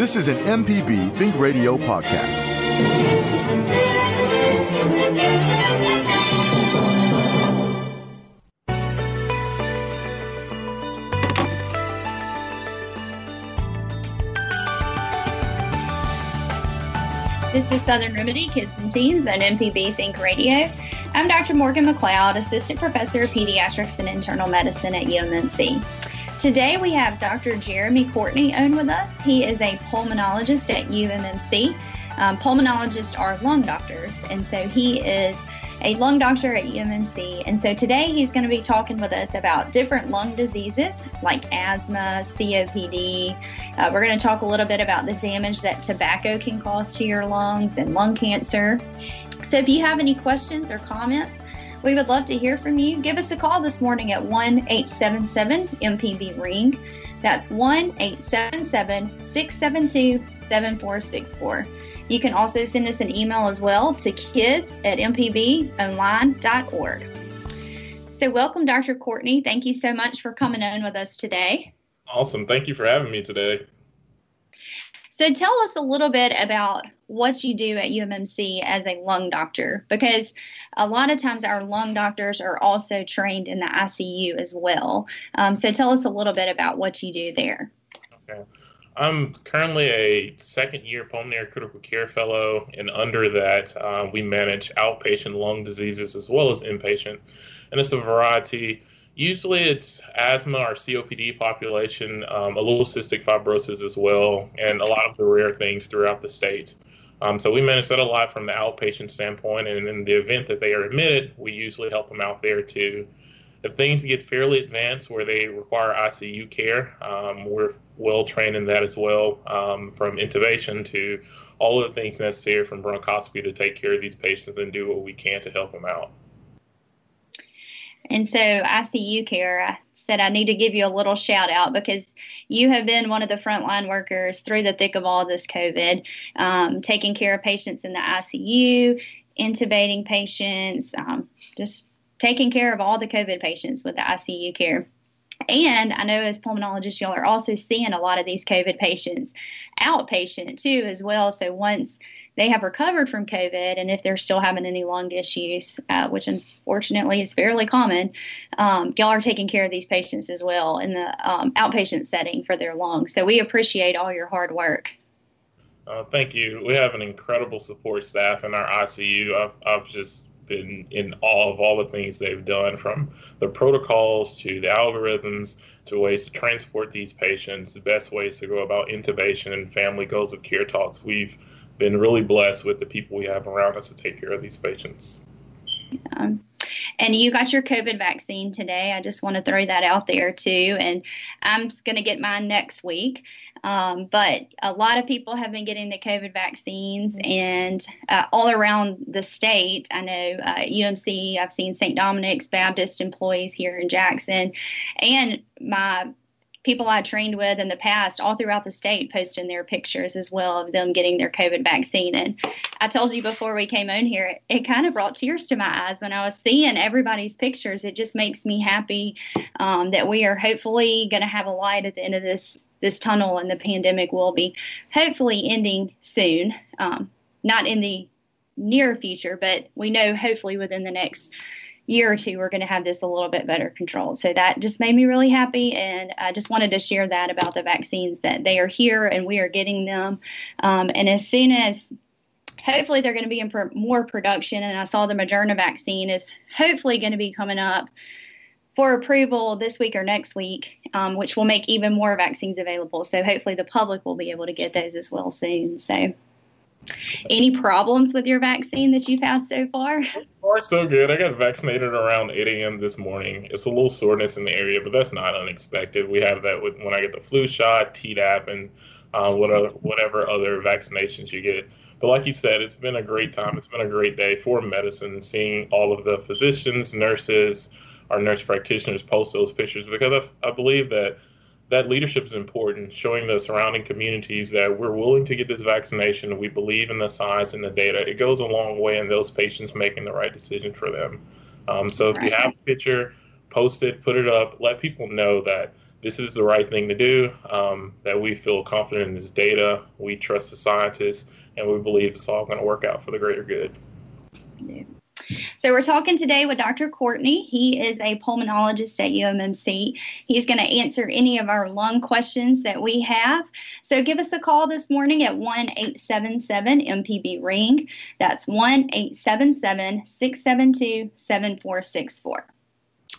This is an MPB Think Radio podcast. This is Southern Remedy Kids and Teens on MPB Think Radio. I'm Dr. Morgan McLeod, Assistant Professor of Pediatrics and Internal Medicine at UMMC. Today we have Dr. Jeremy Courtney on with us. He is a pulmonologist at UMMC. Um, pulmonologists are lung doctors, and so he is a lung doctor at UMMC. And so today he's going to be talking with us about different lung diseases like asthma, COPD. Uh, we're going to talk a little bit about the damage that tobacco can cause to your lungs and lung cancer. So if you have any questions or comments, we would love to hear from you. Give us a call this morning at 1 877 MPB Ring. That's 1 877 672 7464. You can also send us an email as well to kids at mpbonline.org. So, welcome, Dr. Courtney. Thank you so much for coming on with us today. Awesome. Thank you for having me today. So, tell us a little bit about what you do at UMMC as a lung doctor, because a lot of times our lung doctors are also trained in the ICU as well. Um, so, tell us a little bit about what you do there. Okay. I'm currently a second year pulmonary critical care fellow, and under that, uh, we manage outpatient lung diseases as well as inpatient. And it's a variety Usually it's asthma or COPD population, um, a little cystic fibrosis as well, and a lot of the rare things throughout the state. Um, so we manage that a lot from the outpatient standpoint, and in the event that they are admitted, we usually help them out there too. If things get fairly advanced where they require ICU care, um, we're well trained in that as well, um, from intubation to all of the things necessary from bronchoscopy to take care of these patients and do what we can to help them out. And so ICU care, I said I need to give you a little shout out because you have been one of the frontline workers through the thick of all this COVID, um, taking care of patients in the ICU, intubating patients, um, just taking care of all the COVID patients with the ICU care. And I know as pulmonologists, y'all are also seeing a lot of these COVID patients outpatient too, as well. So once they have recovered from COVID, and if they're still having any lung issues, uh, which unfortunately is fairly common, um, y'all are taking care of these patients as well in the um, outpatient setting for their lungs. So we appreciate all your hard work. Uh, thank you. We have an incredible support staff in our ICU. I've, I've just been in awe of all the things they've done from the protocols to the algorithms to ways to transport these patients, the best ways to go about intubation and family goals of care talks. We've been really blessed with the people we have around us to take care of these patients. Um, and you got your COVID vaccine today. I just want to throw that out there too. And I'm going to get mine next week. Um, but a lot of people have been getting the COVID vaccines, and uh, all around the state. I know uh, UMC, I've seen St. Dominic's Baptist employees here in Jackson, and my people I trained with in the past all throughout the state posting their pictures as well of them getting their COVID vaccine. And I told you before we came on here, it, it kind of brought tears to my eyes when I was seeing everybody's pictures. It just makes me happy um, that we are hopefully going to have a light at the end of this this tunnel, and the pandemic will be hopefully ending soon. Um, not in the near future, but we know hopefully within the next year or two, we're going to have this a little bit better controlled. So that just made me really happy. And I just wanted to share that about the vaccines that they are here and we are getting them. Um, and as soon as hopefully they're going to be in more production, and I saw the Moderna vaccine is hopefully going to be coming up for approval this week or next week, um, which will make even more vaccines available. So hopefully the public will be able to get those as well soon. So Any problems with your vaccine that you've had so far? So far, so good. I got vaccinated around 8 a.m. this morning. It's a little soreness in the area, but that's not unexpected. We have that with, when I get the flu shot, Tdap, and uh, whatever, whatever other vaccinations you get. But like you said, it's been a great time. It's been a great day for medicine, seeing all of the physicians, nurses, our nurse practitioners post those pictures because I, I believe that that leadership is important, showing the surrounding communities that we're willing to get this vaccination. We believe in the science and the data. It goes a long way in those patients making the right decision for them. Um, so if right. you have a picture, post it, put it up, let people know that this is the right thing to do, um, that we feel confident in this data, we trust the scientists, and we believe it's all going to work out for the greater good. Yeah. So we're talking today with Dr. Courtney. He is a pulmonologist at UMMC. He's going to answer any of our lung questions that we have. So give us a call this morning at 1 877 MPB Ring. That's 1 877 672 7464.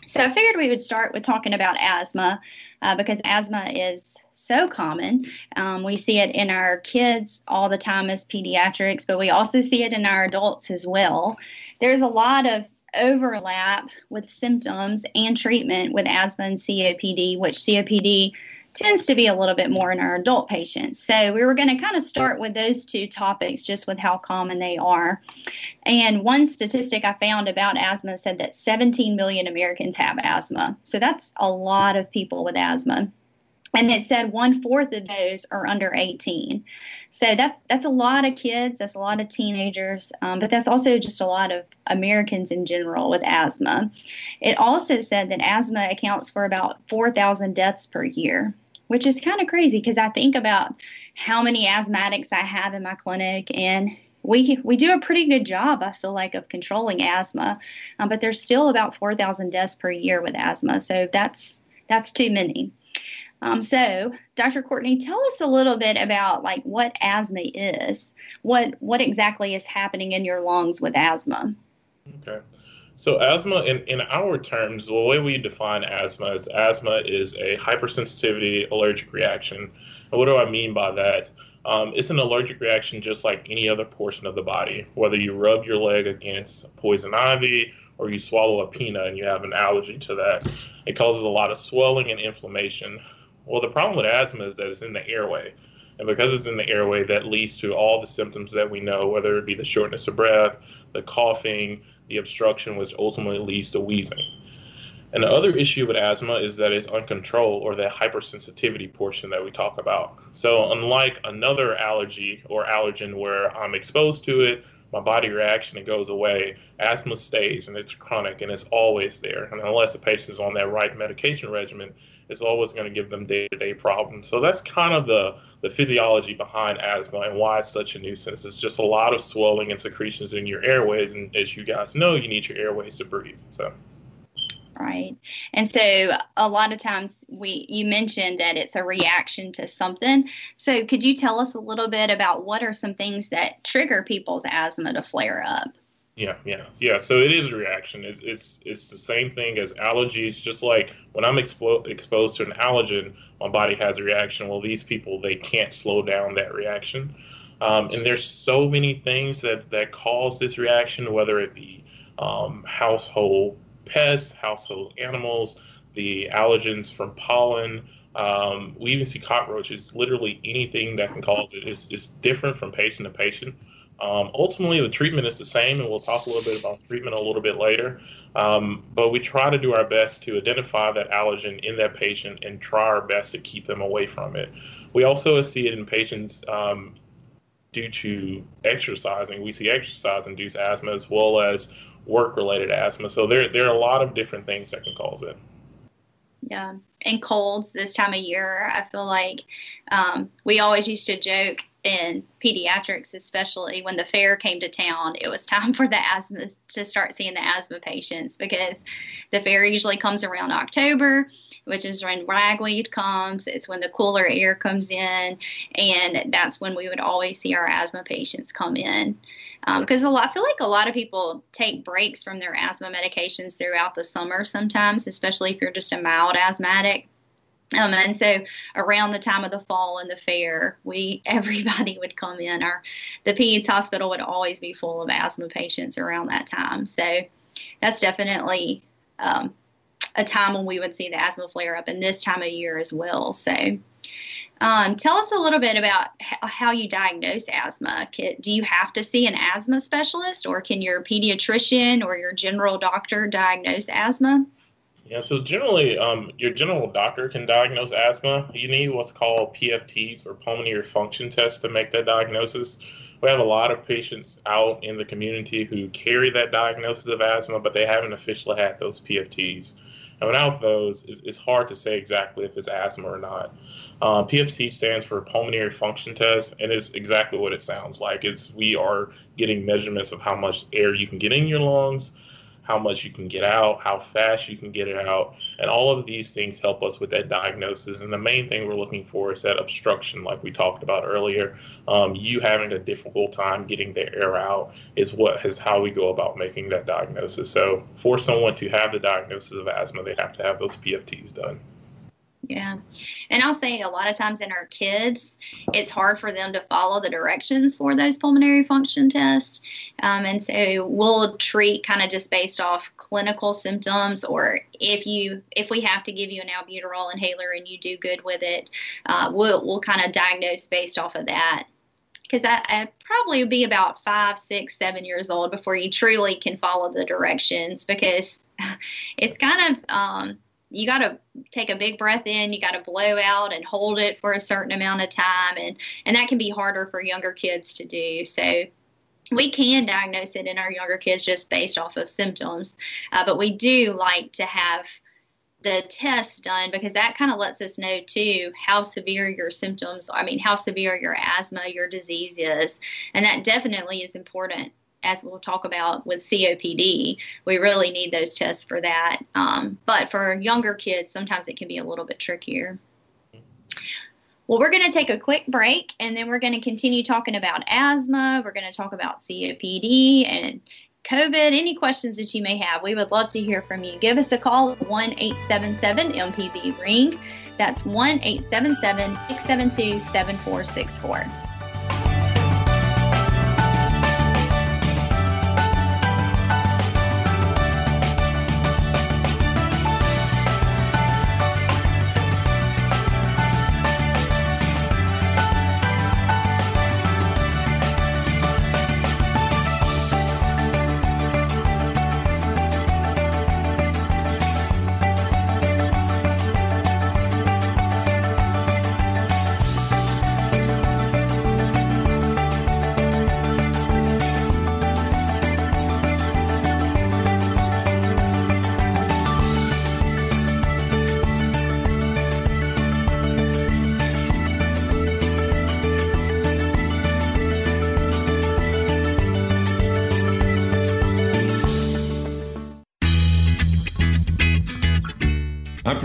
So I figured we would start with talking about asthma uh, because asthma is so common. Um, we see it in our kids all the time as pediatrics, but we also see it in our adults as well. There's a lot of overlap with symptoms and treatment with asthma and COPD, which COPD tends to be a little bit more in our adult patients. So we were going to kind of start with those two topics just with how common they are. And one statistic I found about asthma said that 17 million Americans have asthma. So that's a lot of people with asthma and it said one fourth of those are under 18 so that, that's a lot of kids that's a lot of teenagers um, but that's also just a lot of americans in general with asthma. It also said that asthma accounts for about 4000 deaths per year which is kind of crazy because i think about how many asthmatics i have in my clinic and we we do a pretty good job, I feel like, of controlling asthma, um, but there's still about 4,000 deaths per year with asthma, so that's that's too many. Um, so, Dr. Courtney, tell us a little bit about like what asthma is. What what exactly is happening in your lungs with asthma? Okay. So asthma, in, in our terms, the way we define asthma is asthma is a hypersensitivity allergic reaction. And what do I mean by that? Um, it's an allergic reaction just like any other portion of the body. Whether you rub your leg against poison ivy or you swallow a peanut and you have an allergy to that, it causes a lot of swelling and inflammation. Well, the problem with asthma is that it's in the airway. And because it's in the airway, that leads to all the symptoms that we know, whether it be the shortness of breath, the coughing, the obstruction, which ultimately leads to wheezing. And the other issue with asthma is that it's uncontrolled or that hypersensitivity portion that we talk about. So, unlike another allergy or allergen where I'm exposed to it, my body reaction it goes away. Asthma stays and it's chronic and it's always there. And unless the patient is on that right medication regimen, it's always going to give them day-to-day problems. So that's kind of the the physiology behind asthma and why it's such a nuisance. It's just a lot of swelling and secretions in your airways, and as you guys know, you need your airways to breathe. So right and so a lot of times we you mentioned that it's a reaction to something so could you tell us a little bit about what are some things that trigger people's asthma to flare up yeah yeah yeah so it is a reaction it's it's, it's the same thing as allergies just like when i'm expo- exposed to an allergen my body has a reaction well these people they can't slow down that reaction um, and there's so many things that that cause this reaction whether it be um, household pests, household animals, the allergens from pollen. Um, we even see cockroaches. Literally anything that can cause it is, is different from patient to patient. Um, ultimately, the treatment is the same, and we'll talk a little bit about treatment a little bit later. Um, but we try to do our best to identify that allergen in that patient and try our best to keep them away from it. We also see it in patients um, due to exercising. We see exercise induced asthma as well as work related asthma. So there, there are a lot of different things that can cause it. Yeah. And colds this time of year, I feel like um, we always used to joke in pediatrics, especially when the fair came to town, it was time for the asthma to start seeing the asthma patients because the fair usually comes around October, which is when ragweed comes. It's when the cooler air comes in, and that's when we would always see our asthma patients come in. Because um, I feel like a lot of people take breaks from their asthma medications throughout the summer sometimes, especially if you're just a mild asthmatic Um, and so around the time of the fall and the fair, we everybody would come in. Our the peds hospital would always be full of asthma patients around that time. So that's definitely um, a time when we would see the asthma flare up, and this time of year as well. So. Um, tell us a little bit about how you diagnose asthma. Do you have to see an asthma specialist, or can your pediatrician or your general doctor diagnose asthma? Yeah, so generally, um, your general doctor can diagnose asthma. You need what's called PFTs or pulmonary function tests to make that diagnosis. We have a lot of patients out in the community who carry that diagnosis of asthma, but they haven't officially had those PFTs. And without those, it's, hard to say exactly if it's asthma or not. Uh, PFT stands for pulmonary function test, and it's exactly what it sounds like. It's we are getting measurements of how much air you can get in your lungs, how much you can get out, how fast you can get it out. And all of these things help us with that diagnosis. And the main thing we're looking for is that obstruction, like we talked about earlier. Um, you having a difficult time getting the air out is what is how we go about making that diagnosis. So for someone to have the diagnosis of asthma, they have to have those PFTs done. Yeah. And I'll say a lot of times in our kids, it's hard for them to follow the directions for those pulmonary function tests. Um, and so we'll treat kind of just based off clinical symptoms, or if you if we have to give you an albuterol inhaler and you do good with it, uh, we'll we'll kind of diagnose based off of that. Because I, I probably would be about five, six, seven years old before you truly can follow the directions because it's kind of um, you got to take a big breath in you got to blow out and hold it for a certain amount of time and and that can be harder for younger kids to do. So we can diagnose it in our younger kids just based off of symptoms uh, but we do like to have the test done because that kind of lets us know too how severe your symptoms i mean how severe your asthma your disease is and that definitely is important as we'll talk about with COPD, we really need those tests for that. Um, but for younger kids, sometimes it can be a little bit trickier. Well, we're going to take a quick break and then we're going to continue talking about asthma. We're going to talk about COPD and COVID. Any questions that you may have, we would love to hear from you. Give us a call at 1 877 MPB Ring. That's 1 877 672 7464.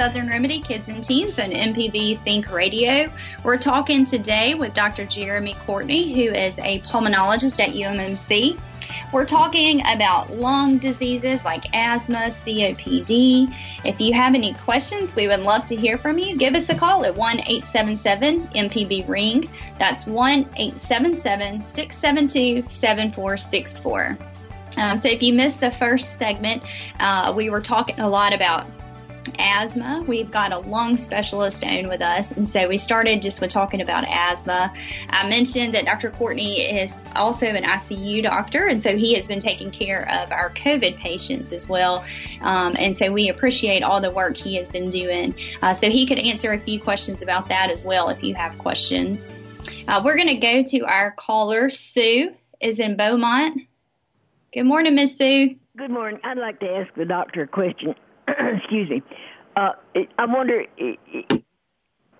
Southern Remedy Kids and Teens on MPB Think Radio. We're talking today with Dr. Jeremy Courtney, who is a pulmonologist at UMMC. We're talking about lung diseases like asthma, COPD. If you have any questions, we would love to hear from you. Give us a call at 1 877 MPB Ring. That's 1 877 672 7464. Um, so if you missed the first segment, uh, we were talking a lot about asthma. We've got a lung specialist on with us, and so we started just with talking about asthma. I mentioned that Dr. Courtney is also an ICU doctor, and so he has been taking care of our COVID patients as well. Um, and so we appreciate all the work he has been doing. Uh, so he could answer a few questions about that as well if you have questions. Uh, we're going to go to our caller, Sue, is in Beaumont. Good morning, Miss Sue. Good morning. I'd like to ask the doctor a question. excuse me. Uh, I wonder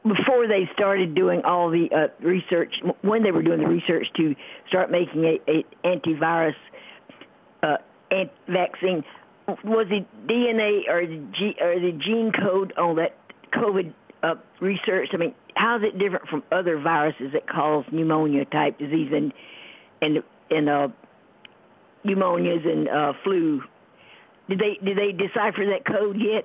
before they started doing all the uh, research, when they were doing the research to start making a, a antivirus uh, ant- vaccine, was the DNA or the, G, or the gene code on that COVID uh, research? I mean, how is it different from other viruses that cause pneumonia type disease and and and uh, pneumonias and uh, flu did they did they decipher that code yet?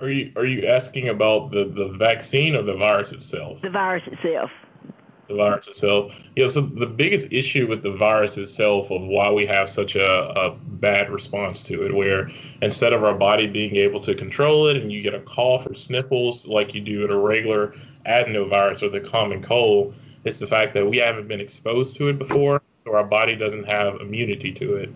Are you are you asking about the, the vaccine or the virus itself? The virus itself. The virus itself. Yeah, so the biggest issue with the virus itself of why we have such a, a bad response to it, where instead of our body being able to control it and you get a cough or sniffles like you do in a regular adenovirus or the common cold, it's the fact that we haven't been exposed to it before, so our body doesn't have immunity to it.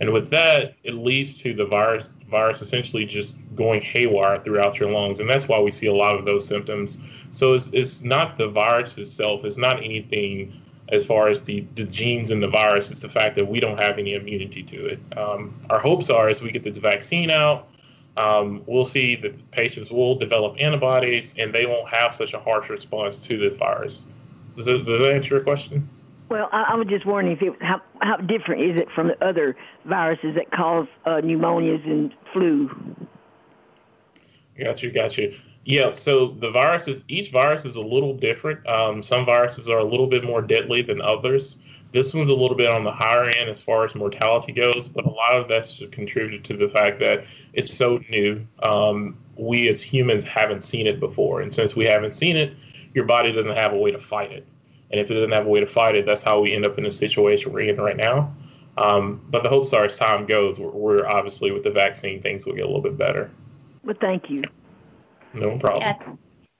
And with that, it leads to the virus virus essentially just going haywire throughout your lungs, and that's why we see a lot of those symptoms. So it's, it's not the virus itself; it's not anything as far as the, the genes in the virus. It's the fact that we don't have any immunity to it. Um, our hopes are as we get this vaccine out, um, we'll see that patients will develop antibodies, and they won't have such a harsh response to this virus. Does that, does that answer your question? Well, I, I was just wondering if it, how how different is it from the other viruses that cause uh, pneumonias and flu? Got you, got you. Yeah, so the viruses, each virus is a little different. Um, some viruses are a little bit more deadly than others. This one's a little bit on the higher end as far as mortality goes, but a lot of that's contributed to the fact that it's so new. Um, we as humans haven't seen it before, and since we haven't seen it, your body doesn't have a way to fight it. And if it doesn't have a way to fight it, that's how we end up in the situation we're in right now. Um, but the hopes are as time goes, we're, we're, obviously with the vaccine, things will get a little bit better. Well, thank you. No problem. Yeah.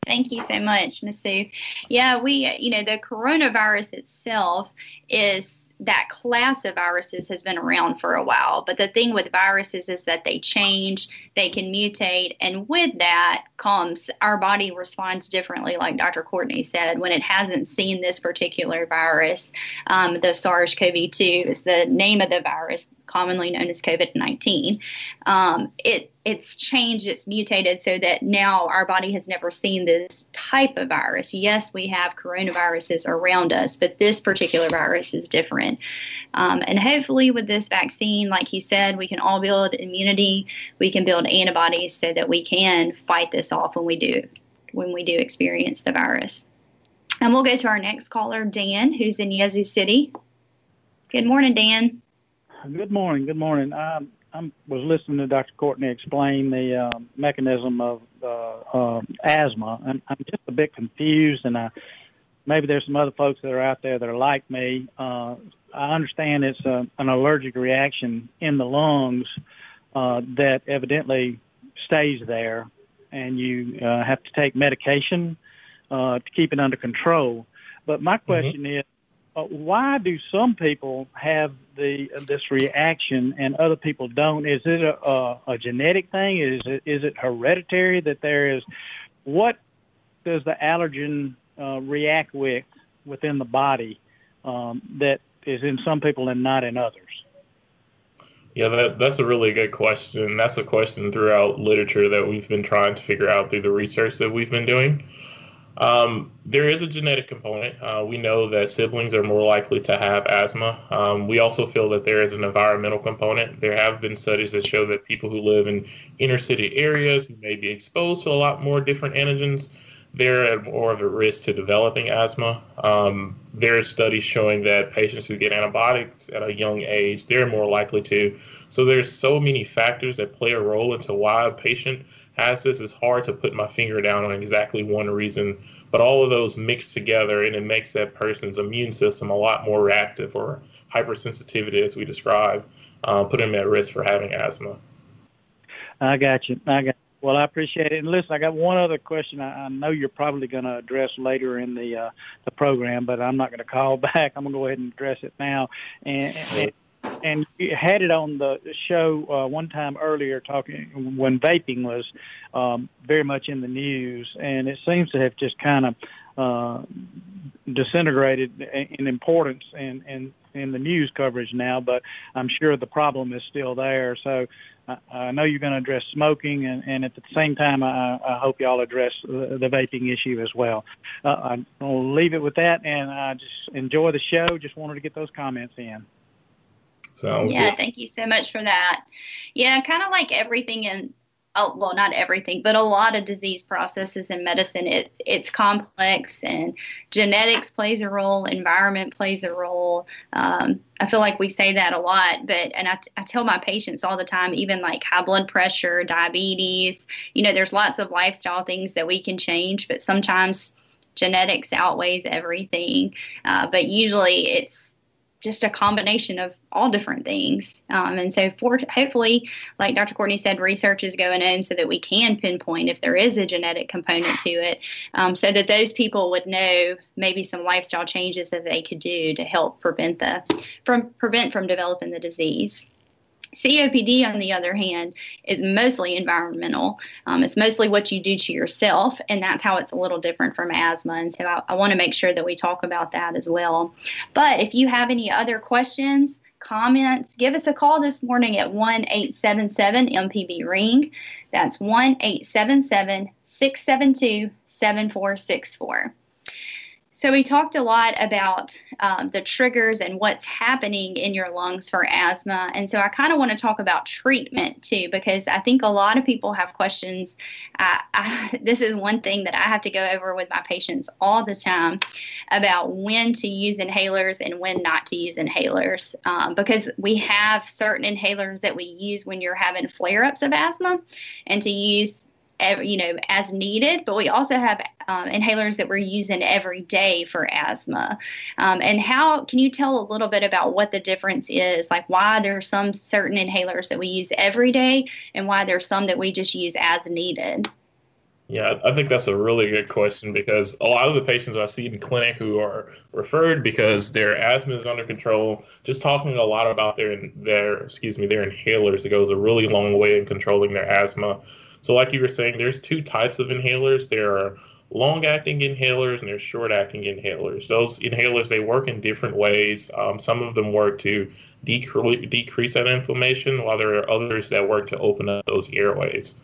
Thank you so much, Ms. Sue. Yeah, we, you know, the coronavirus itself is that class of viruses has been around for a while. But the thing with viruses is that they change, they can mutate, and with that comes our body responds differently, like Dr. Courtney said, when it hasn't seen this particular virus. Um, the SARS CoV 2 is the name of the virus, commonly known as COVID 19. Um, it it's changed, it's mutated so that now our body has never seen this type of virus. Yes, we have coronaviruses around us, but this particular virus is different. Um, and hopefully, with this vaccine, like he said, we can all build immunity, we can build antibodies so that we can fight this off when we do when we do experience the virus. And we'll go to our next caller, Dan, who's in Yazoo City. Good morning, Dan. Good morning. Good morning. I I was listening to Dr. Courtney explain the uh, mechanism of uh, uh, asthma. I'm, I'm just a bit confused, and I, maybe there's some other folks that are out there that are like me. Uh, I understand it's a, an allergic reaction in the lungs uh, that evidently stays there, and you uh, have to take medication uh, to keep it under control. But my mm-hmm. question mm-hmm. is uh, why do some people have the uh, this reaction and other people don't? Is it a, a, a genetic thing? Is it is it hereditary that there is? What does the allergen uh, react with within the body um, that is in some people and not in others? Yeah, that, that's a really good question. That's a question throughout literature that we've been trying to figure out through the research that we've been doing. Um, there is a genetic component. Uh, we know that siblings are more likely to have asthma. Um, we also feel that there is an environmental component. There have been studies that show that people who live in inner city areas who may be exposed to a lot more different antigens, they're at more of a risk to developing asthma. Um, there are studies showing that patients who get antibiotics at a young age, they're more likely to. So there's so many factors that play a role into why a patient has this. It's hard to put my finger down on exactly one reason, but all of those mix together and it makes that person's immune system a lot more reactive or hypersensitivity, as we describe, uh, put them at risk for having asthma. I got you. I got. You. Well, I appreciate it. And listen, I got one other question. I, I know you're probably going to address later in the uh, the program, but I'm not going to call back. I'm going to go ahead and address it now. And, and and you had it on the show uh, one time earlier, talking when vaping was um, very much in the news, and it seems to have just kind of uh, disintegrated in importance in, in in the news coverage now. But I'm sure the problem is still there. So I, I know you're going to address smoking, and, and at the same time, I, I hope y'all address the, the vaping issue as well. Uh, I'll leave it with that, and I just enjoy the show. Just wanted to get those comments in. Yeah, good. thank you so much for that. Yeah, kind of like everything in oh, well, not everything, but a lot of disease processes in medicine, it, it's complex and genetics plays a role, environment plays a role. Um, I feel like we say that a lot, but, and I, I tell my patients all the time, even like high blood pressure, diabetes, you know, there's lots of lifestyle things that we can change, but sometimes genetics outweighs everything. Uh, but usually it's, just a combination of all different things. Um, and so, for hopefully, like Dr. Courtney said, research is going on so that we can pinpoint if there is a genetic component to it, um, so that those people would know maybe some lifestyle changes that they could do to help prevent the from prevent from developing the disease. COPD, on the other hand, is mostly environmental. Um, it's mostly what you do to yourself, and that's how it's a little different from asthma. And so I, I want to make sure that we talk about that as well. But if you have any other questions, comments, give us a call this morning at 1 877 MPB Ring. That's 1 877 672 7464. So, we talked a lot about um, the triggers and what's happening in your lungs for asthma. And so, I kind of want to talk about treatment too, because I think a lot of people have questions. I, I, this is one thing that I have to go over with my patients all the time about when to use inhalers and when not to use inhalers, um, because we have certain inhalers that we use when you're having flare ups of asthma, and to use you know, as needed, but we also have um, inhalers that we're using every day for asthma. Um, and how can you tell a little bit about what the difference is? Like why there are some certain inhalers that we use every day and why there's some that we just use as needed? Yeah, I think that's a really good question because a lot of the patients I see in clinic who are referred because their asthma is under control, just talking a lot about their their excuse me their inhalers it goes a really long way in controlling their asthma. So, like you were saying, there's two types of inhalers. There are long acting inhalers and there's short acting inhalers. Those inhalers, they work in different ways. Um, some of them work to decre- decrease that inflammation, while there are others that work to open up those airways.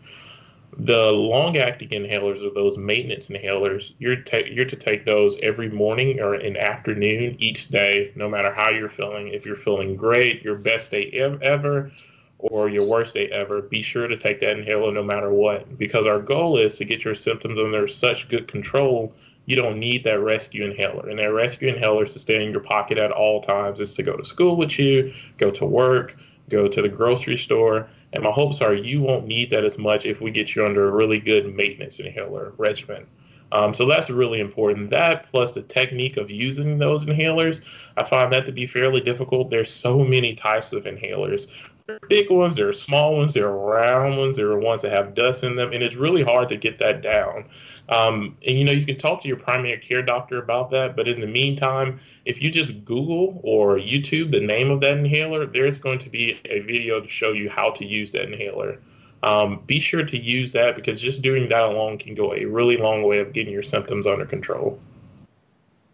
The long acting inhalers are those maintenance inhalers. You're, ta- you're to take those every morning or in afternoon each day, no matter how you're feeling. If you're feeling great, your best day ever, or your worst day ever, be sure to take that inhaler no matter what. Because our goal is to get your symptoms under such good control, you don't need that rescue inhaler. And that rescue inhaler is to stay in your pocket at all times. It's to go to school with you, go to work, go to the grocery store. And my hopes are you won't need that as much if we get you under a really good maintenance inhaler regimen. Um, so that's really important. That plus the technique of using those inhalers, I find that to be fairly difficult. There's so many types of inhalers. There are big ones, there are small ones, there are round ones, there are ones that have dust in them, and it's really hard to get that down. Um, and you know, you can talk to your primary care doctor about that, but in the meantime, if you just Google or YouTube the name of that inhaler, there's going to be a video to show you how to use that inhaler. Um, be sure to use that because just doing that alone can go a really long way of getting your symptoms under control.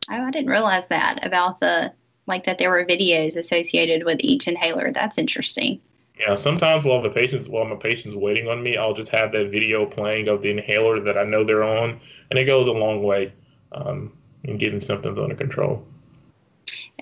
Oh, I didn't realize that about the like that there were videos associated with each inhaler. That's interesting. Yeah, sometimes while the patient's while my patient's waiting on me, I'll just have that video playing of the inhaler that I know they're on, and it goes a long way um, in getting symptoms under control.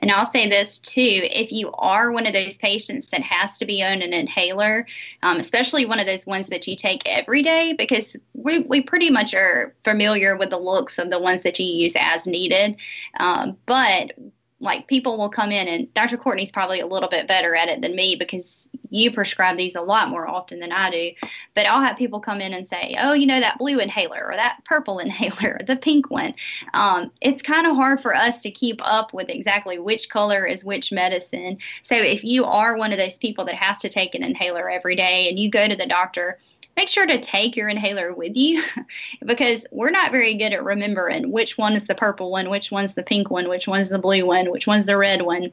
And I'll say this too if you are one of those patients that has to be on an inhaler, um, especially one of those ones that you take every day, because we, we pretty much are familiar with the looks of the ones that you use as needed. Um, but like people will come in and Dr. Courtney's probably a little bit better at it than me because you prescribe these a lot more often than I do. But I'll have people come in and say, oh, you know, that blue inhaler or that purple inhaler or the pink one. Um, it's kind of hard for us to keep up with exactly which color is which medicine. So if you are one of those people that has to take an inhaler every day and you go to the doctor make sure to take your inhaler with you because we're not very good at remembering which one is the purple one, which one's the pink one, which one's the blue one, which one's the red one.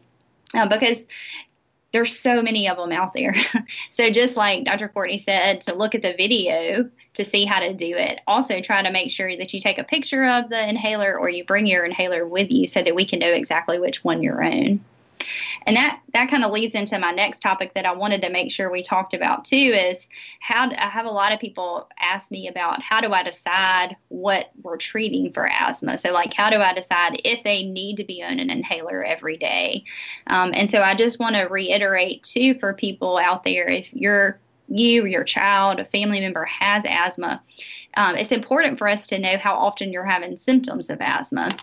Uh, because there's so many of them out there. so just like Dr. Courtney said, to look at the video to see how to do it. Also try to make sure that you take a picture of the inhaler or you bring your inhaler with you so that we can know exactly which one you're on. And that that kind of leads into my next topic that I wanted to make sure we talked about too is how I have a lot of people ask me about how do I decide what we're treating for asthma. So like how do I decide if they need to be on an inhaler every day? Um, and so I just want to reiterate too for people out there if you're you, or your child, a family member has asthma, um, it's important for us to know how often you're having symptoms of asthma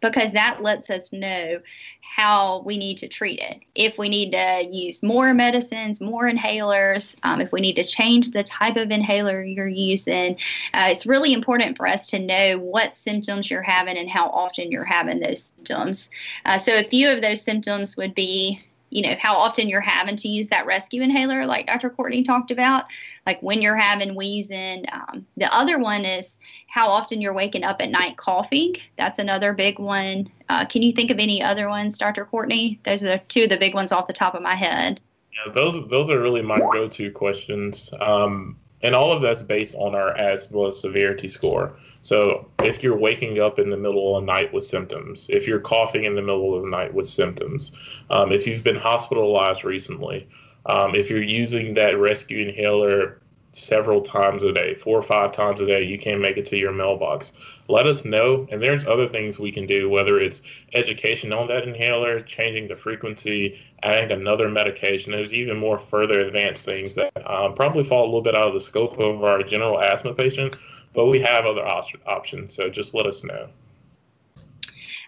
because that lets us know how we need to treat it. If we need to use more medicines, more inhalers, um, if we need to change the type of inhaler you're using, uh, it's really important for us to know what symptoms you're having and how often you're having those symptoms. Uh, so, a few of those symptoms would be you know how often you're having to use that rescue inhaler like dr courtney talked about like when you're having wheezing um, the other one is how often you're waking up at night coughing. That's another big one. Uh, can you think of any other ones dr courtney? Those are two of the big ones off the top of my head. Yeah those those are really my go-to questions. Um, and all of that's based on our asthma severity score. So if you're waking up in the middle of the night with symptoms, if you're coughing in the middle of the night with symptoms, um, if you've been hospitalized recently, um, if you're using that rescue inhaler several times a day, four or five times a day, you can't make it to your mailbox. Let us know. And there's other things we can do, whether it's education on that inhaler, changing the frequency, adding another medication. There's even more further advanced things that um, probably fall a little bit out of the scope of our general asthma patients, but we have other op- options. So just let us know.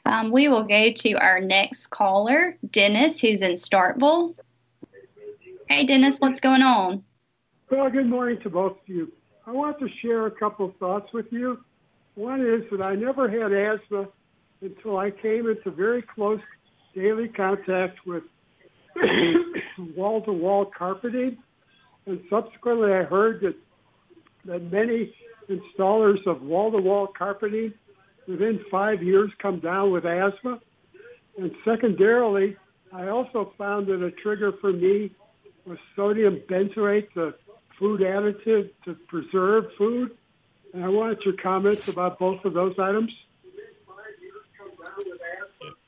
Um, we will go to our next caller, Dennis, who's in Starkville. Hey, Dennis, what's going on? Well, good morning to both of you. I want to share a couple of thoughts with you. One is that I never had asthma until I came into very close daily contact with wall to wall carpeting. And subsequently, I heard that, that many installers of wall to wall carpeting within five years come down with asthma. And secondarily, I also found that a trigger for me was sodium benzoate, the food additive to preserve food. And I wanted your comments about both of those items.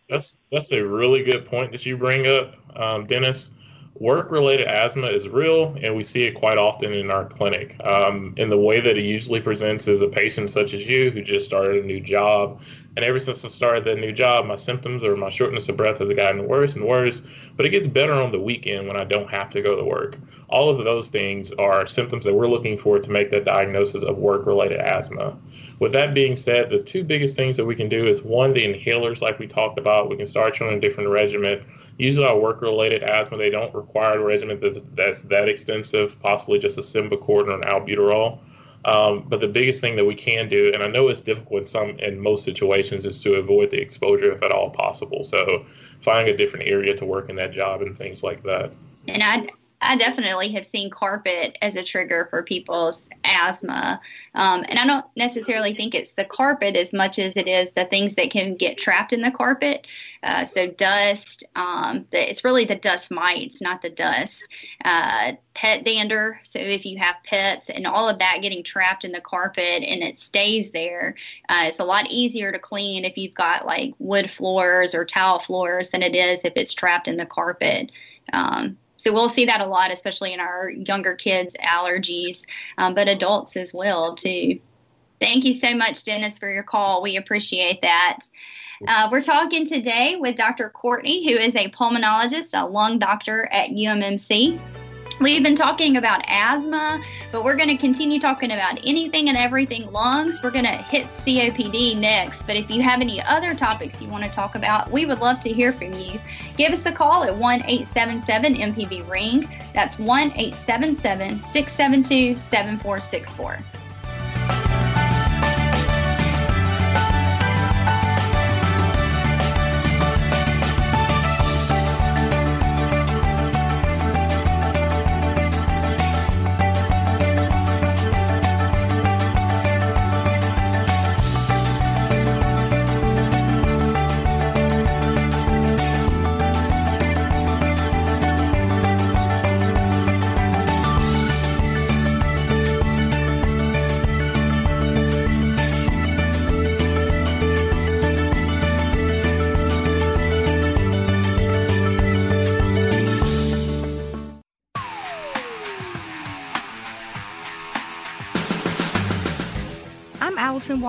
That's that's a really good point that you bring up, um, Dennis. Work-related asthma is real, and we see it quite often in our clinic. Um, and the way that it usually presents is a patient such as you who just started a new job and ever since I started that new job, my symptoms or my shortness of breath has gotten worse and worse. But it gets better on the weekend when I don't have to go to work. All of those things are symptoms that we're looking for to make that diagnosis of work related asthma. With that being said, the two biggest things that we can do is one, the inhalers, like we talked about. We can start you on a different regimen. Usually, our work related asthma, they don't require a regimen that's that extensive, possibly just a Symbicort or an albuterol. Um, but the biggest thing that we can do, and I know it's difficult in some in most situations, is to avoid the exposure if at all possible. So finding a different area to work in that job and things like that. And I I definitely have seen carpet as a trigger for people's asthma. Um, and I don't necessarily think it's the carpet as much as it is the things that can get trapped in the carpet. Uh, so, dust, um, the, it's really the dust mites, not the dust. Uh, pet dander. So, if you have pets and all of that getting trapped in the carpet and it stays there, uh, it's a lot easier to clean if you've got like wood floors or tile floors than it is if it's trapped in the carpet. Um, so we'll see that a lot, especially in our younger kids' allergies, um, but adults as well too. Thank you so much, Dennis, for your call. We appreciate that. Uh, we're talking today with Dr. Courtney, who is a pulmonologist, a lung doctor at UMMC. We've been talking about asthma, but we're going to continue talking about anything and everything lungs. We're going to hit COPD next, but if you have any other topics you want to talk about, we would love to hear from you. Give us a call at 1 877 MPB Ring. That's 1 877 672 7464.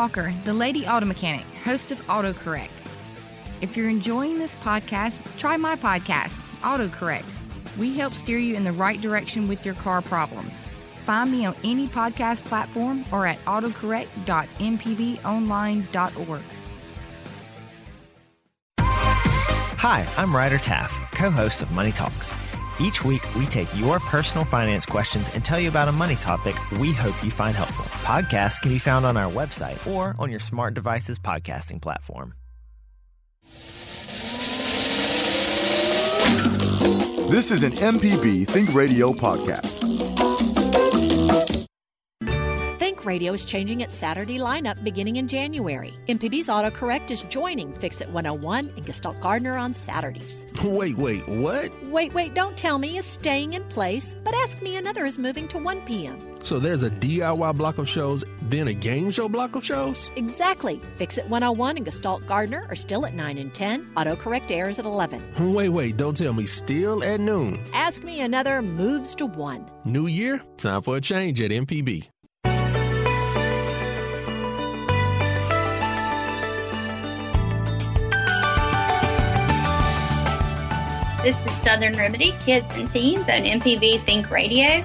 Walker, the Lady Auto Mechanic, host of AutoCorrect. If you're enjoying this podcast, try my podcast, AutoCorrect. We help steer you in the right direction with your car problems. Find me on any podcast platform or at autocorrect.mpbonline.org. Hi, I'm Ryder Taff, co host of Money Talks. Each week, we take your personal finance questions and tell you about a money topic we hope you find helpful. Podcasts can be found on our website or on your smart devices podcasting platform. This is an MPB Think Radio podcast. Radio is changing its Saturday lineup beginning in January. MPB's AutoCorrect is joining Fix It 101 and Gestalt Gardener on Saturdays. Wait, wait, what? Wait, wait, don't tell me is staying in place, but Ask Me Another is moving to 1 p.m. So there's a DIY block of shows, then a game show block of shows? Exactly. Fix It 101 and Gestalt Gardener are still at 9 and 10. AutoCorrect airs at 11. Wait, wait, don't tell me still at noon. Ask Me Another moves to 1. New year? Time for a change at MPB. This is Southern Remedy Kids and Teens on MPB Think Radio.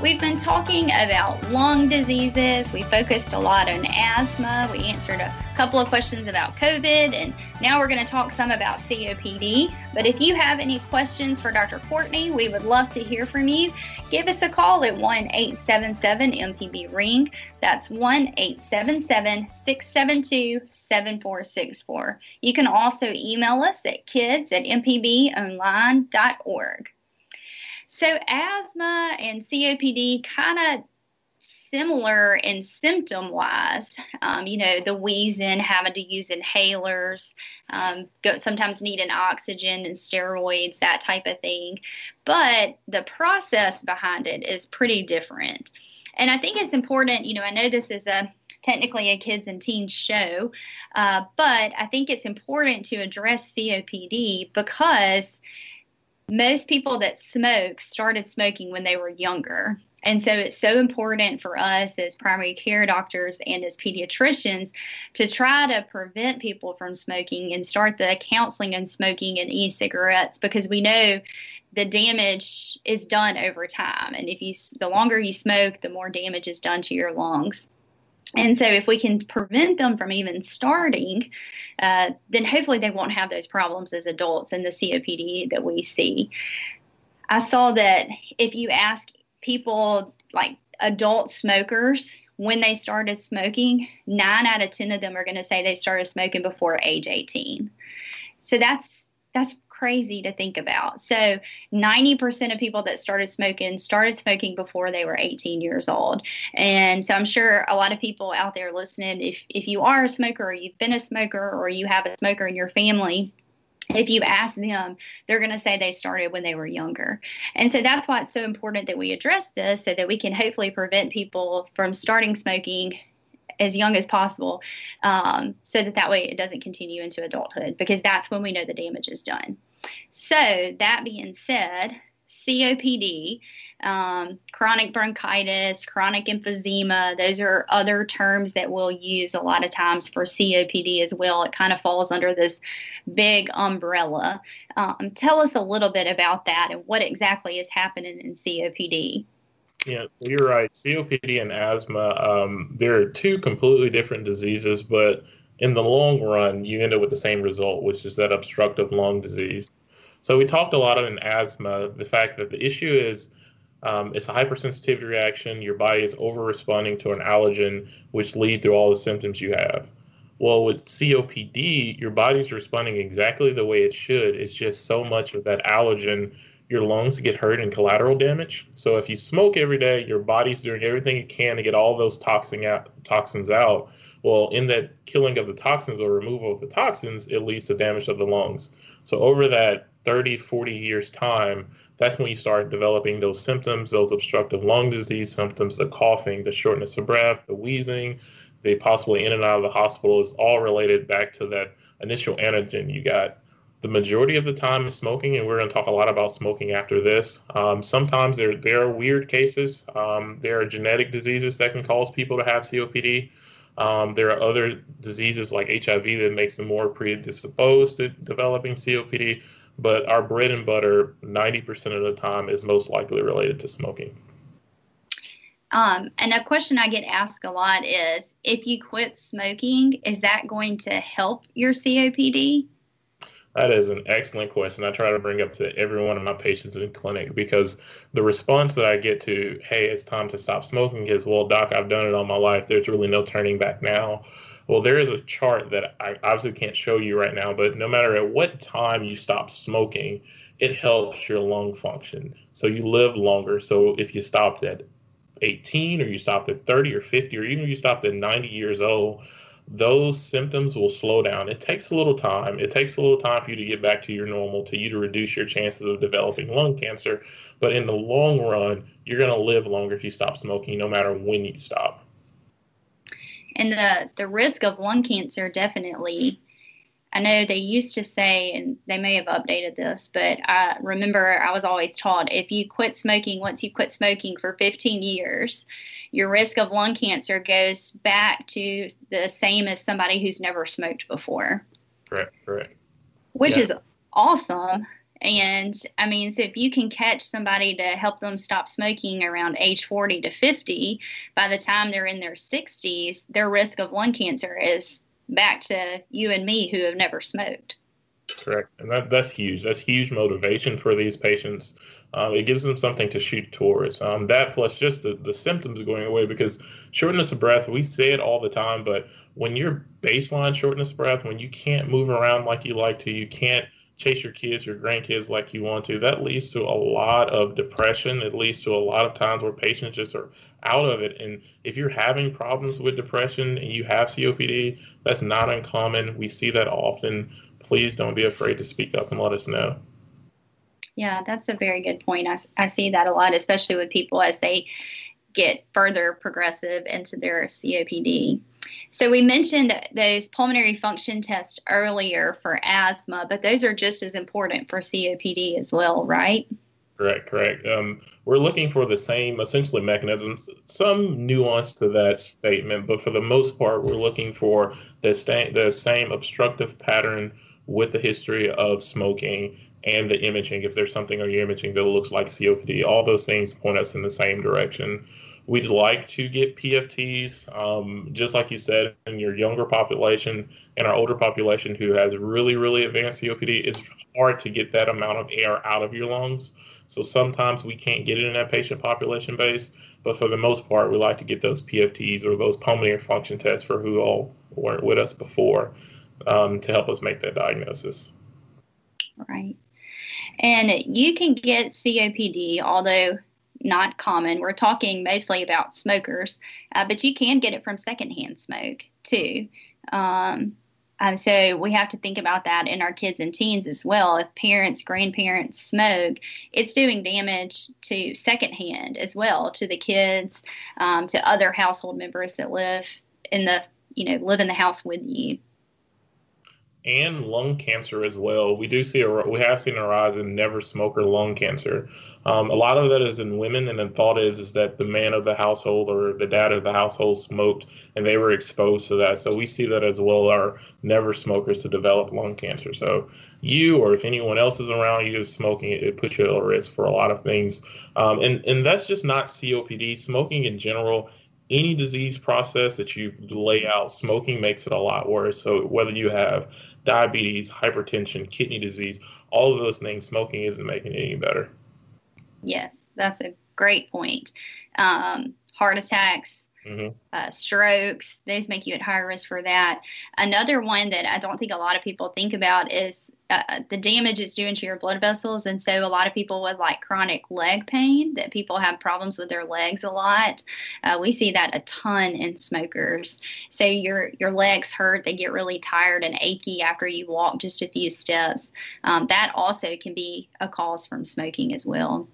We've been talking about lung diseases. We focused a lot on asthma. We answered a couple of questions about COVID, and now we're going to talk some about COPD. But if you have any questions for Dr. Courtney, we would love to hear from you. Give us a call at 1 877 MPB Ring. That's 1 877 672 7464. You can also email us at kids at mpbonline.org. So, asthma and COPD kind of similar in symptom wise. Um, you know, the wheezing, having to use inhalers, um, go, sometimes needing oxygen and steroids, that type of thing. But the process behind it is pretty different. And I think it's important, you know, I know this is a technically a kids and teens show, uh, but I think it's important to address COPD because most people that smoke started smoking when they were younger. And so it's so important for us as primary care doctors and as pediatricians to try to prevent people from smoking and start the counseling on smoking and e cigarettes because we know the damage is done over time. And if you, the longer you smoke, the more damage is done to your lungs. And so, if we can prevent them from even starting, uh, then hopefully they won't have those problems as adults and the COPD that we see. I saw that if you ask people, like adult smokers, when they started smoking, nine out of 10 of them are going to say they started smoking before age 18. So that's that's crazy to think about. So 90% of people that started smoking started smoking before they were 18 years old. And so I'm sure a lot of people out there listening, if, if you are a smoker or you've been a smoker or you have a smoker in your family, if you ask them, they're going to say they started when they were younger. And so that's why it's so important that we address this so that we can hopefully prevent people from starting smoking as young as possible um, so that that way it doesn't continue into adulthood because that's when we know the damage is done. So, that being said, COPD, um, chronic bronchitis, chronic emphysema, those are other terms that we'll use a lot of times for COPD as well. It kind of falls under this big umbrella. Um, tell us a little bit about that and what exactly is happening in COPD. Yeah, you're right. COPD and asthma, um, they're two completely different diseases, but in the long run, you end up with the same result, which is that obstructive lung disease. So we talked a lot in asthma, the fact that the issue is um, it's a hypersensitivity reaction. Your body is over responding to an allergen, which lead to all the symptoms you have. Well, with COPD, your body's responding exactly the way it should. It's just so much of that allergen, your lungs get hurt and collateral damage. So if you smoke every day, your body's doing everything it can to get all those toxin out, toxins out well, in that killing of the toxins or removal of the toxins, it leads to damage of the lungs. So over that 30, 40 years time, that's when you start developing those symptoms, those obstructive lung disease symptoms, the coughing, the shortness of breath, the wheezing, the possibly in and out of the hospital is all related back to that initial antigen you got. The majority of the time is smoking, and we're going to talk a lot about smoking after this. Um, sometimes there there are weird cases. Um, there are genetic diseases that can cause people to have COPD. Um, there are other diseases like HIV that makes them more predisposed to developing COPD, but our bread and butter, 90% of the time, is most likely related to smoking. Um, and a question I get asked a lot is if you quit smoking, is that going to help your COPD? That is an excellent question. I try to bring up to every one of my patients in clinic because the response that I get to, hey, it's time to stop smoking is, well, doc, I've done it all my life. There's really no turning back now. Well, there is a chart that I obviously can't show you right now, but no matter at what time you stop smoking, it helps your lung function. So you live longer. So if you stopped at 18 or you stopped at 30 or 50 or even if you stopped at 90 years old, those symptoms will slow down. It takes a little time. It takes a little time for you to get back to your normal, to you to reduce your chances of developing lung cancer. But in the long run, you're going to live longer if you stop smoking, no matter when you stop. And the, the risk of lung cancer definitely I know they used to say, and they may have updated this, but I remember I was always taught if you quit smoking, once you quit smoking for 15 years, your risk of lung cancer goes back to the same as somebody who's never smoked before. Correct, correct. Which yeah. is awesome. And I mean, so if you can catch somebody to help them stop smoking around age 40 to 50, by the time they're in their 60s, their risk of lung cancer is back to you and me who have never smoked. Correct, and that that's huge. That's huge motivation for these patients. Um, it gives them something to shoot towards. Um, that plus just the, the symptoms going away because shortness of breath, we say it all the time, but when you're baseline shortness of breath, when you can't move around like you like to, you can't chase your kids, your grandkids like you want to, that leads to a lot of depression. It leads to a lot of times where patients just are out of it. And if you're having problems with depression and you have COPD, that's not uncommon. We see that often. Please don't be afraid to speak up and let us know. Yeah, that's a very good point. I, I see that a lot, especially with people as they get further progressive into their COPD. So we mentioned those pulmonary function tests earlier for asthma, but those are just as important for COPD as well, right? Correct, correct. Um, we're looking for the same essentially mechanisms, some nuance to that statement, but for the most part, we're looking for the, sta- the same obstructive pattern with the history of smoking and the imaging. If there's something on your imaging that looks like COPD, all those things point us in the same direction. We'd like to get PFTs, um, just like you said, in your younger population and our older population who has really, really advanced COPD. It's hard to get that amount of air out of your lungs. So sometimes we can't get it in that patient population base, but for the most part, we like to get those PFTs or those pulmonary function tests for who all weren't with us before um, to help us make that diagnosis. Right. And you can get COPD, although not common. We're talking mostly about smokers, uh, but you can get it from secondhand smoke too. Um, um, so we have to think about that in our kids and teens as well. If parents, grandparents smoke, it's doing damage to secondhand as well to the kids, um, to other household members that live in the you know live in the house with you and lung cancer as well. We do see a we have seen a rise in never smoker lung cancer. Um, a lot of that is in women, and the thought is is that the man of the household or the dad of the household smoked, and they were exposed to that. So we see that as well Our never smokers to develop lung cancer. So you or if anyone else is around you smoking, it, it puts you at risk for a lot of things. Um, and and that's just not COPD. Smoking in general any disease process that you lay out, smoking makes it a lot worse. So whether you have diabetes, hypertension, kidney disease, all of those things, smoking isn't making it any better. Yes, that's a great point. Um, heart attacks, Mm-hmm. Uh, strokes, those make you at higher risk for that. Another one that I don't think a lot of people think about is uh, the damage it's doing to your blood vessels. And so, a lot of people with like chronic leg pain, that people have problems with their legs a lot. Uh, we see that a ton in smokers. So, your your legs hurt, they get really tired and achy after you walk just a few steps. Um, that also can be a cause from smoking as well.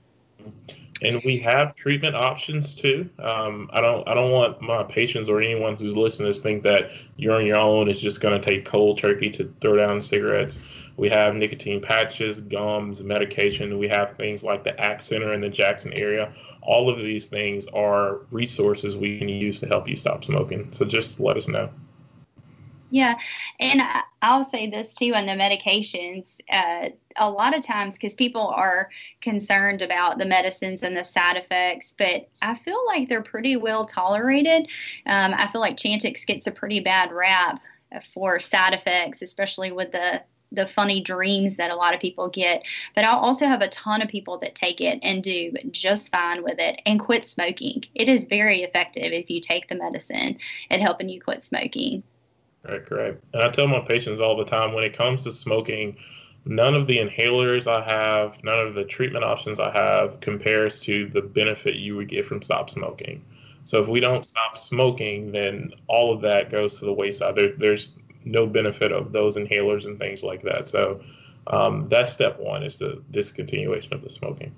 and we have treatment options too. Um, I don't I don't want my patients or anyone who's listening to think that you're on your own is just going to take cold turkey to throw down cigarettes. We have nicotine patches, gums, medication. We have things like the ACT Center in the Jackson area. All of these things are resources we can use to help you stop smoking. So just let us know. Yeah, and I'll say this too on the medications. Uh, a lot of times, because people are concerned about the medicines and the side effects, but I feel like they're pretty well tolerated. Um, I feel like Chantix gets a pretty bad rap for side effects, especially with the the funny dreams that a lot of people get. But I also have a ton of people that take it and do just fine with it and quit smoking. It is very effective if you take the medicine at helping you quit smoking. Right, correct. And I tell my patients all the time when it comes to smoking, none of the inhalers I have, none of the treatment options I have compares to the benefit you would get from stop smoking. So if we don't stop smoking, then all of that goes to the wayside. There, there's no benefit of those inhalers and things like that. So um, that's step one is the discontinuation of the smoking.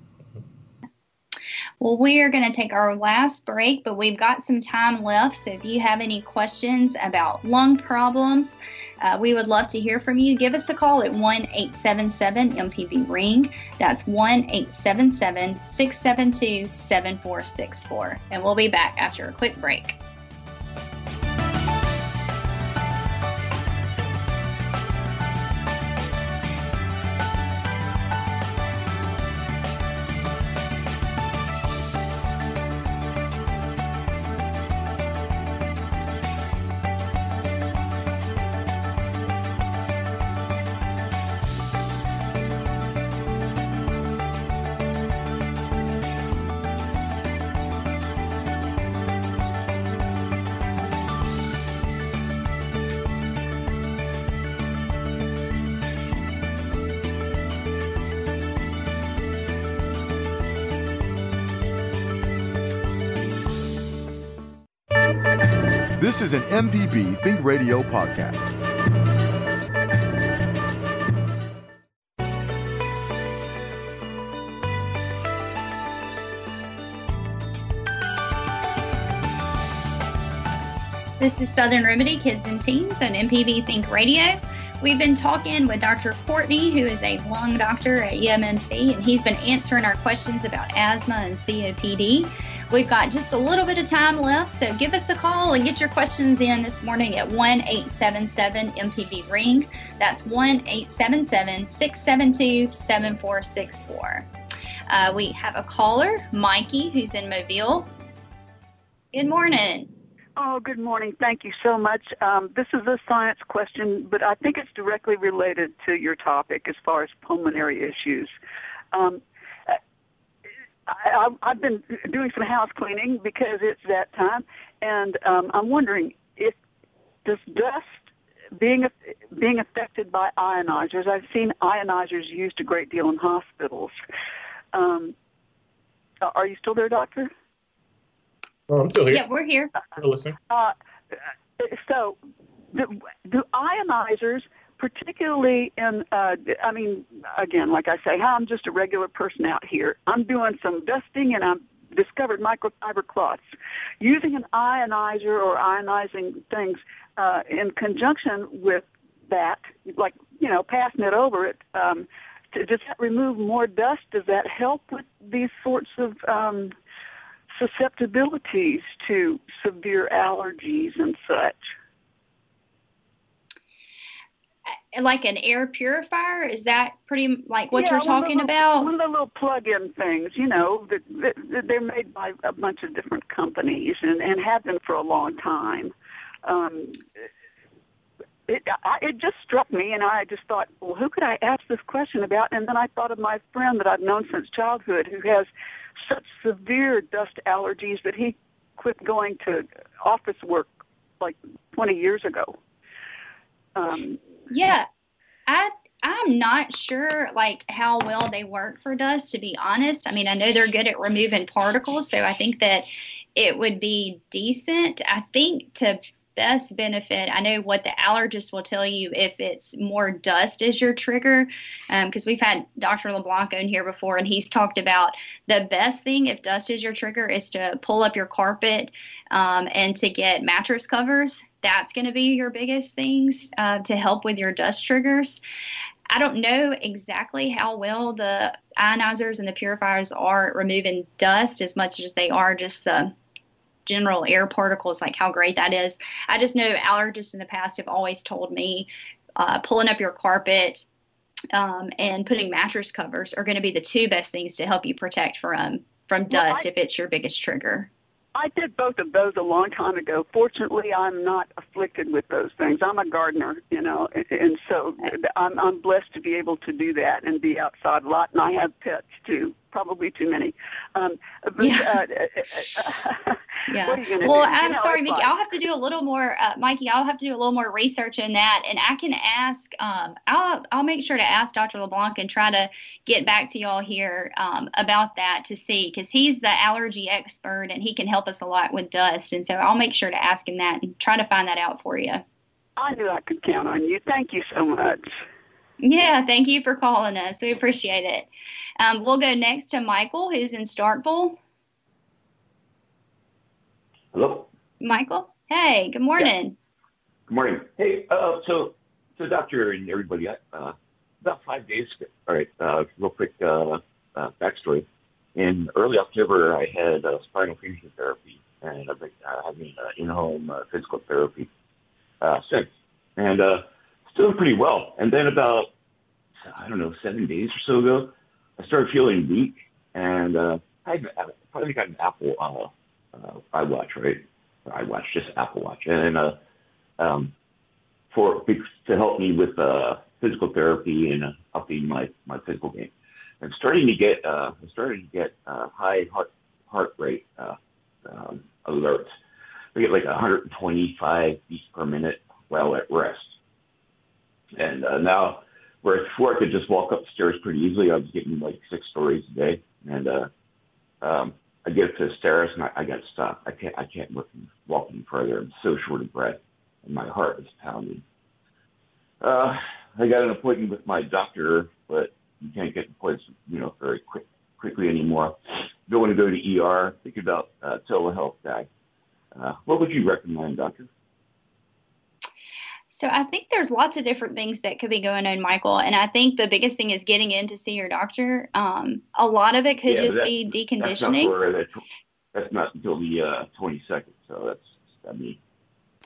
Well, we are going to take our last break, but we've got some time left. So if you have any questions about lung problems, uh, we would love to hear from you. Give us a call at 1 877 MPB Ring. That's 1 877 672 7464. And we'll be back after a quick break. This is an MPB Think Radio podcast. This is Southern Remedy Kids and Teens on MPB Think Radio. We've been talking with Dr. Courtney, who is a lung doctor at UMMC, and he's been answering our questions about asthma and COPD. We've got just a little bit of time left, so give us a call and get your questions in this morning at 1 877 MPB Ring. That's 1 877 672 7464. Uh, we have a caller, Mikey, who's in Mobile. Good morning. Oh, good morning. Thank you so much. Um, this is a science question, but I think it's directly related to your topic as far as pulmonary issues. Um, I, I've been doing some house cleaning because it's that time, and um, I'm wondering if does dust being being affected by ionizers. I've seen ionizers used a great deal in hospitals. Um, are you still there, doctor? Oh, I'm still here. Yeah, we're here. We're listening. Uh, so, do, do ionizers, particularly in, uh, I mean, again, like I say, I'm just a regular person out here. I'm doing some dusting and I'm discovered microfiber cloths. Using an ionizer or ionizing things uh, in conjunction with that, like, you know, passing it over it, um, to, does that remove more dust? Does that help with these sorts of um, susceptibilities to severe allergies and such. Uh, like an air purifier? Is that pretty like what yeah, you're talking little, about? One of the little plug-in things, you know, that, that, they're made by a bunch of different companies and, and have been for a long time. Um, it, I, it just struck me, and I just thought, well, who could I ask this question about? And then I thought of my friend that I've known since childhood, who has such severe dust allergies that he quit going to office work like 20 years ago. Um, yeah, I I'm not sure like how well they work for dust. To be honest, I mean I know they're good at removing particles, so I think that it would be decent. I think to best benefit, I know what the allergist will tell you if it's more dust is your trigger, because um, we've had Dr. LeBlanc on here before, and he's talked about the best thing if dust is your trigger is to pull up your carpet um, and to get mattress covers. That's going to be your biggest things uh, to help with your dust triggers. I don't know exactly how well the ionizers and the purifiers are removing dust as much as they are just the general air particles, like how great that is. I just know allergists in the past have always told me uh, pulling up your carpet um, and putting mattress covers are going to be the two best things to help you protect from from dust well, I, if it's your biggest trigger. I did both of those a long time ago. Fortunately, I'm not afflicted with those things. I'm a gardener, you know, and so I'm, I'm blessed to be able to do that and be outside a lot. And I have pets too, probably too many. Um, but, yeah. Uh, yeah. well, do? I'm you know, sorry, Mickey. Like... I'll have to do a little more, uh, Mikey. I'll have to do a little more research in that, and I can ask. Um, I'll I'll make sure to ask Dr. LeBlanc and try to get back to y'all here um, about that to see because he's the allergy expert and he can help us a lot with dust. And so I'll make sure to ask him that and try to find that out for you. I knew I could count on you. Thank you so much. Yeah, thank you for calling us. We appreciate it. Um, we'll go next to Michael, who's in Starkville. Hello. Michael. Hey, good morning. Yeah. Good morning. Hey, uh, so, so doctor and everybody, uh, about five days ago, all right, uh, real quick uh, uh, backstory. In early October, I had uh, spinal fusion therapy, and I've been uh, having uh, in-home uh, physical therapy uh, since, and uh, still pretty well. And then about I don't know seven days or so ago, I started feeling weak, and uh, I probably got an Apple uh, uh, iWatch, right? Or iWatch, just Apple Watch, and uh, um, for to help me with uh, physical therapy and uh, upping my my physical game. I'm starting to get uh, I'm starting to get uh, high heart heart rate uh, um, alerts. I get like 125 beats per minute while at rest. And uh, now, where before I could just walk up the stairs pretty easily, I was getting like six stories a day, and uh, um, I get to the stairs and I, I got to stop. I can't I can't walk, walk any further. I'm so short of breath, and my heart is pounding. Uh, I got an appointment with my doctor, but you can't get place, you know, very quick quickly anymore. Don't want to go to ER. Think about uh, telehealth guy. Uh, what would you recommend, doctor? So I think there's lots of different things that could be going on, Michael. And I think the biggest thing is getting in to see your doctor. Um, a lot of it could yeah, just that, be deconditioning. That's not, that, that's not until the uh, 22nd. So that's, I mean,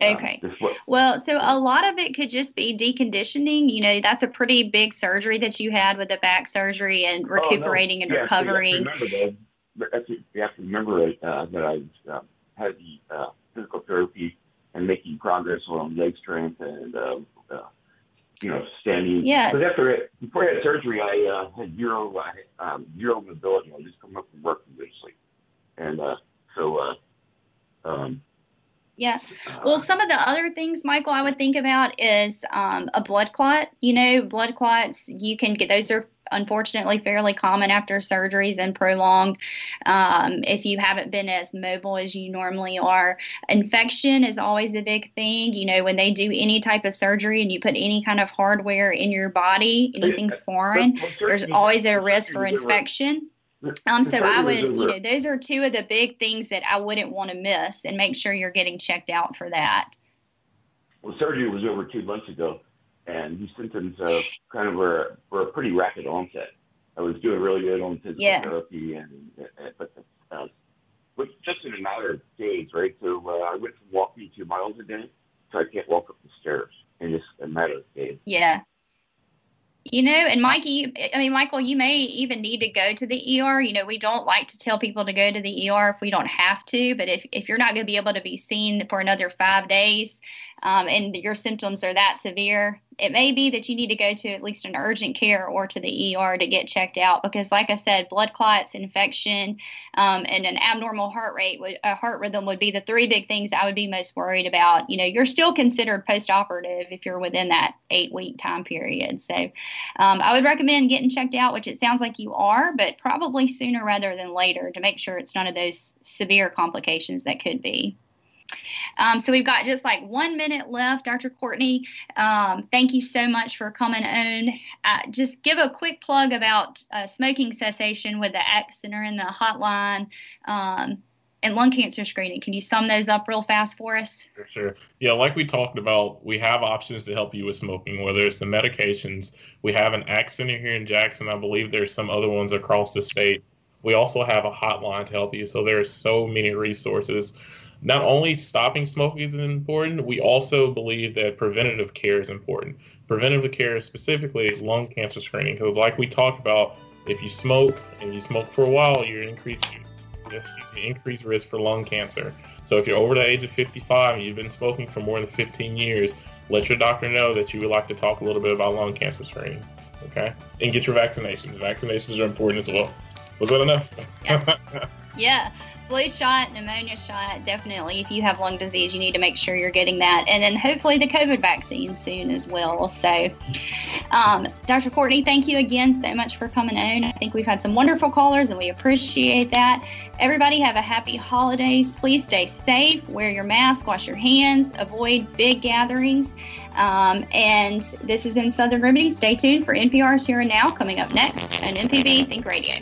um, okay. Um, well, so a lot of it could just be deconditioning. You know, that's a pretty big surgery that you had with the back surgery and recuperating oh, no. and yeah, recovering. So you, have remember, you have to remember uh, that I uh, had the uh, physical therapy and making progress on leg strength and uh, uh, you know standing. Yes. But after it, before I had surgery, I uh, had zero uh, um, zero mobility. I just come up from work religiously, and uh, so. Uh, um, yeah. Well, some of the other things, Michael, I would think about is um, a blood clot. You know, blood clots, you can get those are unfortunately fairly common after surgeries and prolonged. Um, if you haven't been as mobile as you normally are, infection is always the big thing. You know, when they do any type of surgery and you put any kind of hardware in your body, anything foreign, there's always a risk for infection. Um, so I would, you know, those are two of the big things that I wouldn't want to miss, and make sure you're getting checked out for that. Well, surgery was over two months ago, and these symptoms uh, kind of were, were a pretty rapid onset. I was doing really good on physical yeah. therapy, and but uh, but just in a matter of days, right? So uh, I went from walking two miles a day to I can't walk up the stairs in just a matter of days. Yeah. You know, and Mikey, I mean, Michael, you may even need to go to the ER. You know, we don't like to tell people to go to the ER if we don't have to, but if, if you're not going to be able to be seen for another five days, um, and your symptoms are that severe, it may be that you need to go to at least an urgent care or to the ER to get checked out because, like I said, blood clots, infection, um, and an abnormal heart rate, would, a heart rhythm would be the three big things I would be most worried about. You know, you're still considered post-operative if you're within that eight-week time period. So, um, I would recommend getting checked out, which it sounds like you are, but probably sooner rather than later to make sure it's none of those severe complications that could be. Um, so we've got just like one minute left, Dr. Courtney. Um, thank you so much for coming on. Uh, just give a quick plug about uh, smoking cessation with the ACT Center and the hotline. Um, and lung cancer screening. Can you sum those up real fast for us? Sure. Yeah, like we talked about, we have options to help you with smoking, whether it's the medications. We have an ACT Center here in Jackson. I believe there's some other ones across the state. We also have a hotline to help you. So there's so many resources. Not only stopping smoking is important, we also believe that preventative care is important. Preventative care is specifically lung cancer screening, because like we talked about, if you smoke and you smoke for a while, you're increasing excuse me, increased risk for lung cancer. So if you're over the age of 55 and you've been smoking for more than 15 years, let your doctor know that you would like to talk a little bit about lung cancer screening. Okay? And get your vaccinations. Vaccinations are important as well. Was that enough? Yes. yeah flu shot, pneumonia shot, definitely. If you have lung disease, you need to make sure you're getting that. And then hopefully the COVID vaccine soon as well. So, um, Dr. Courtney, thank you again so much for coming on. I think we've had some wonderful callers and we appreciate that. Everybody have a happy holidays. Please stay safe, wear your mask, wash your hands, avoid big gatherings. Um, and this has been Southern Remedy. Stay tuned for NPR's Here and Now coming up next on MPB Think Radio.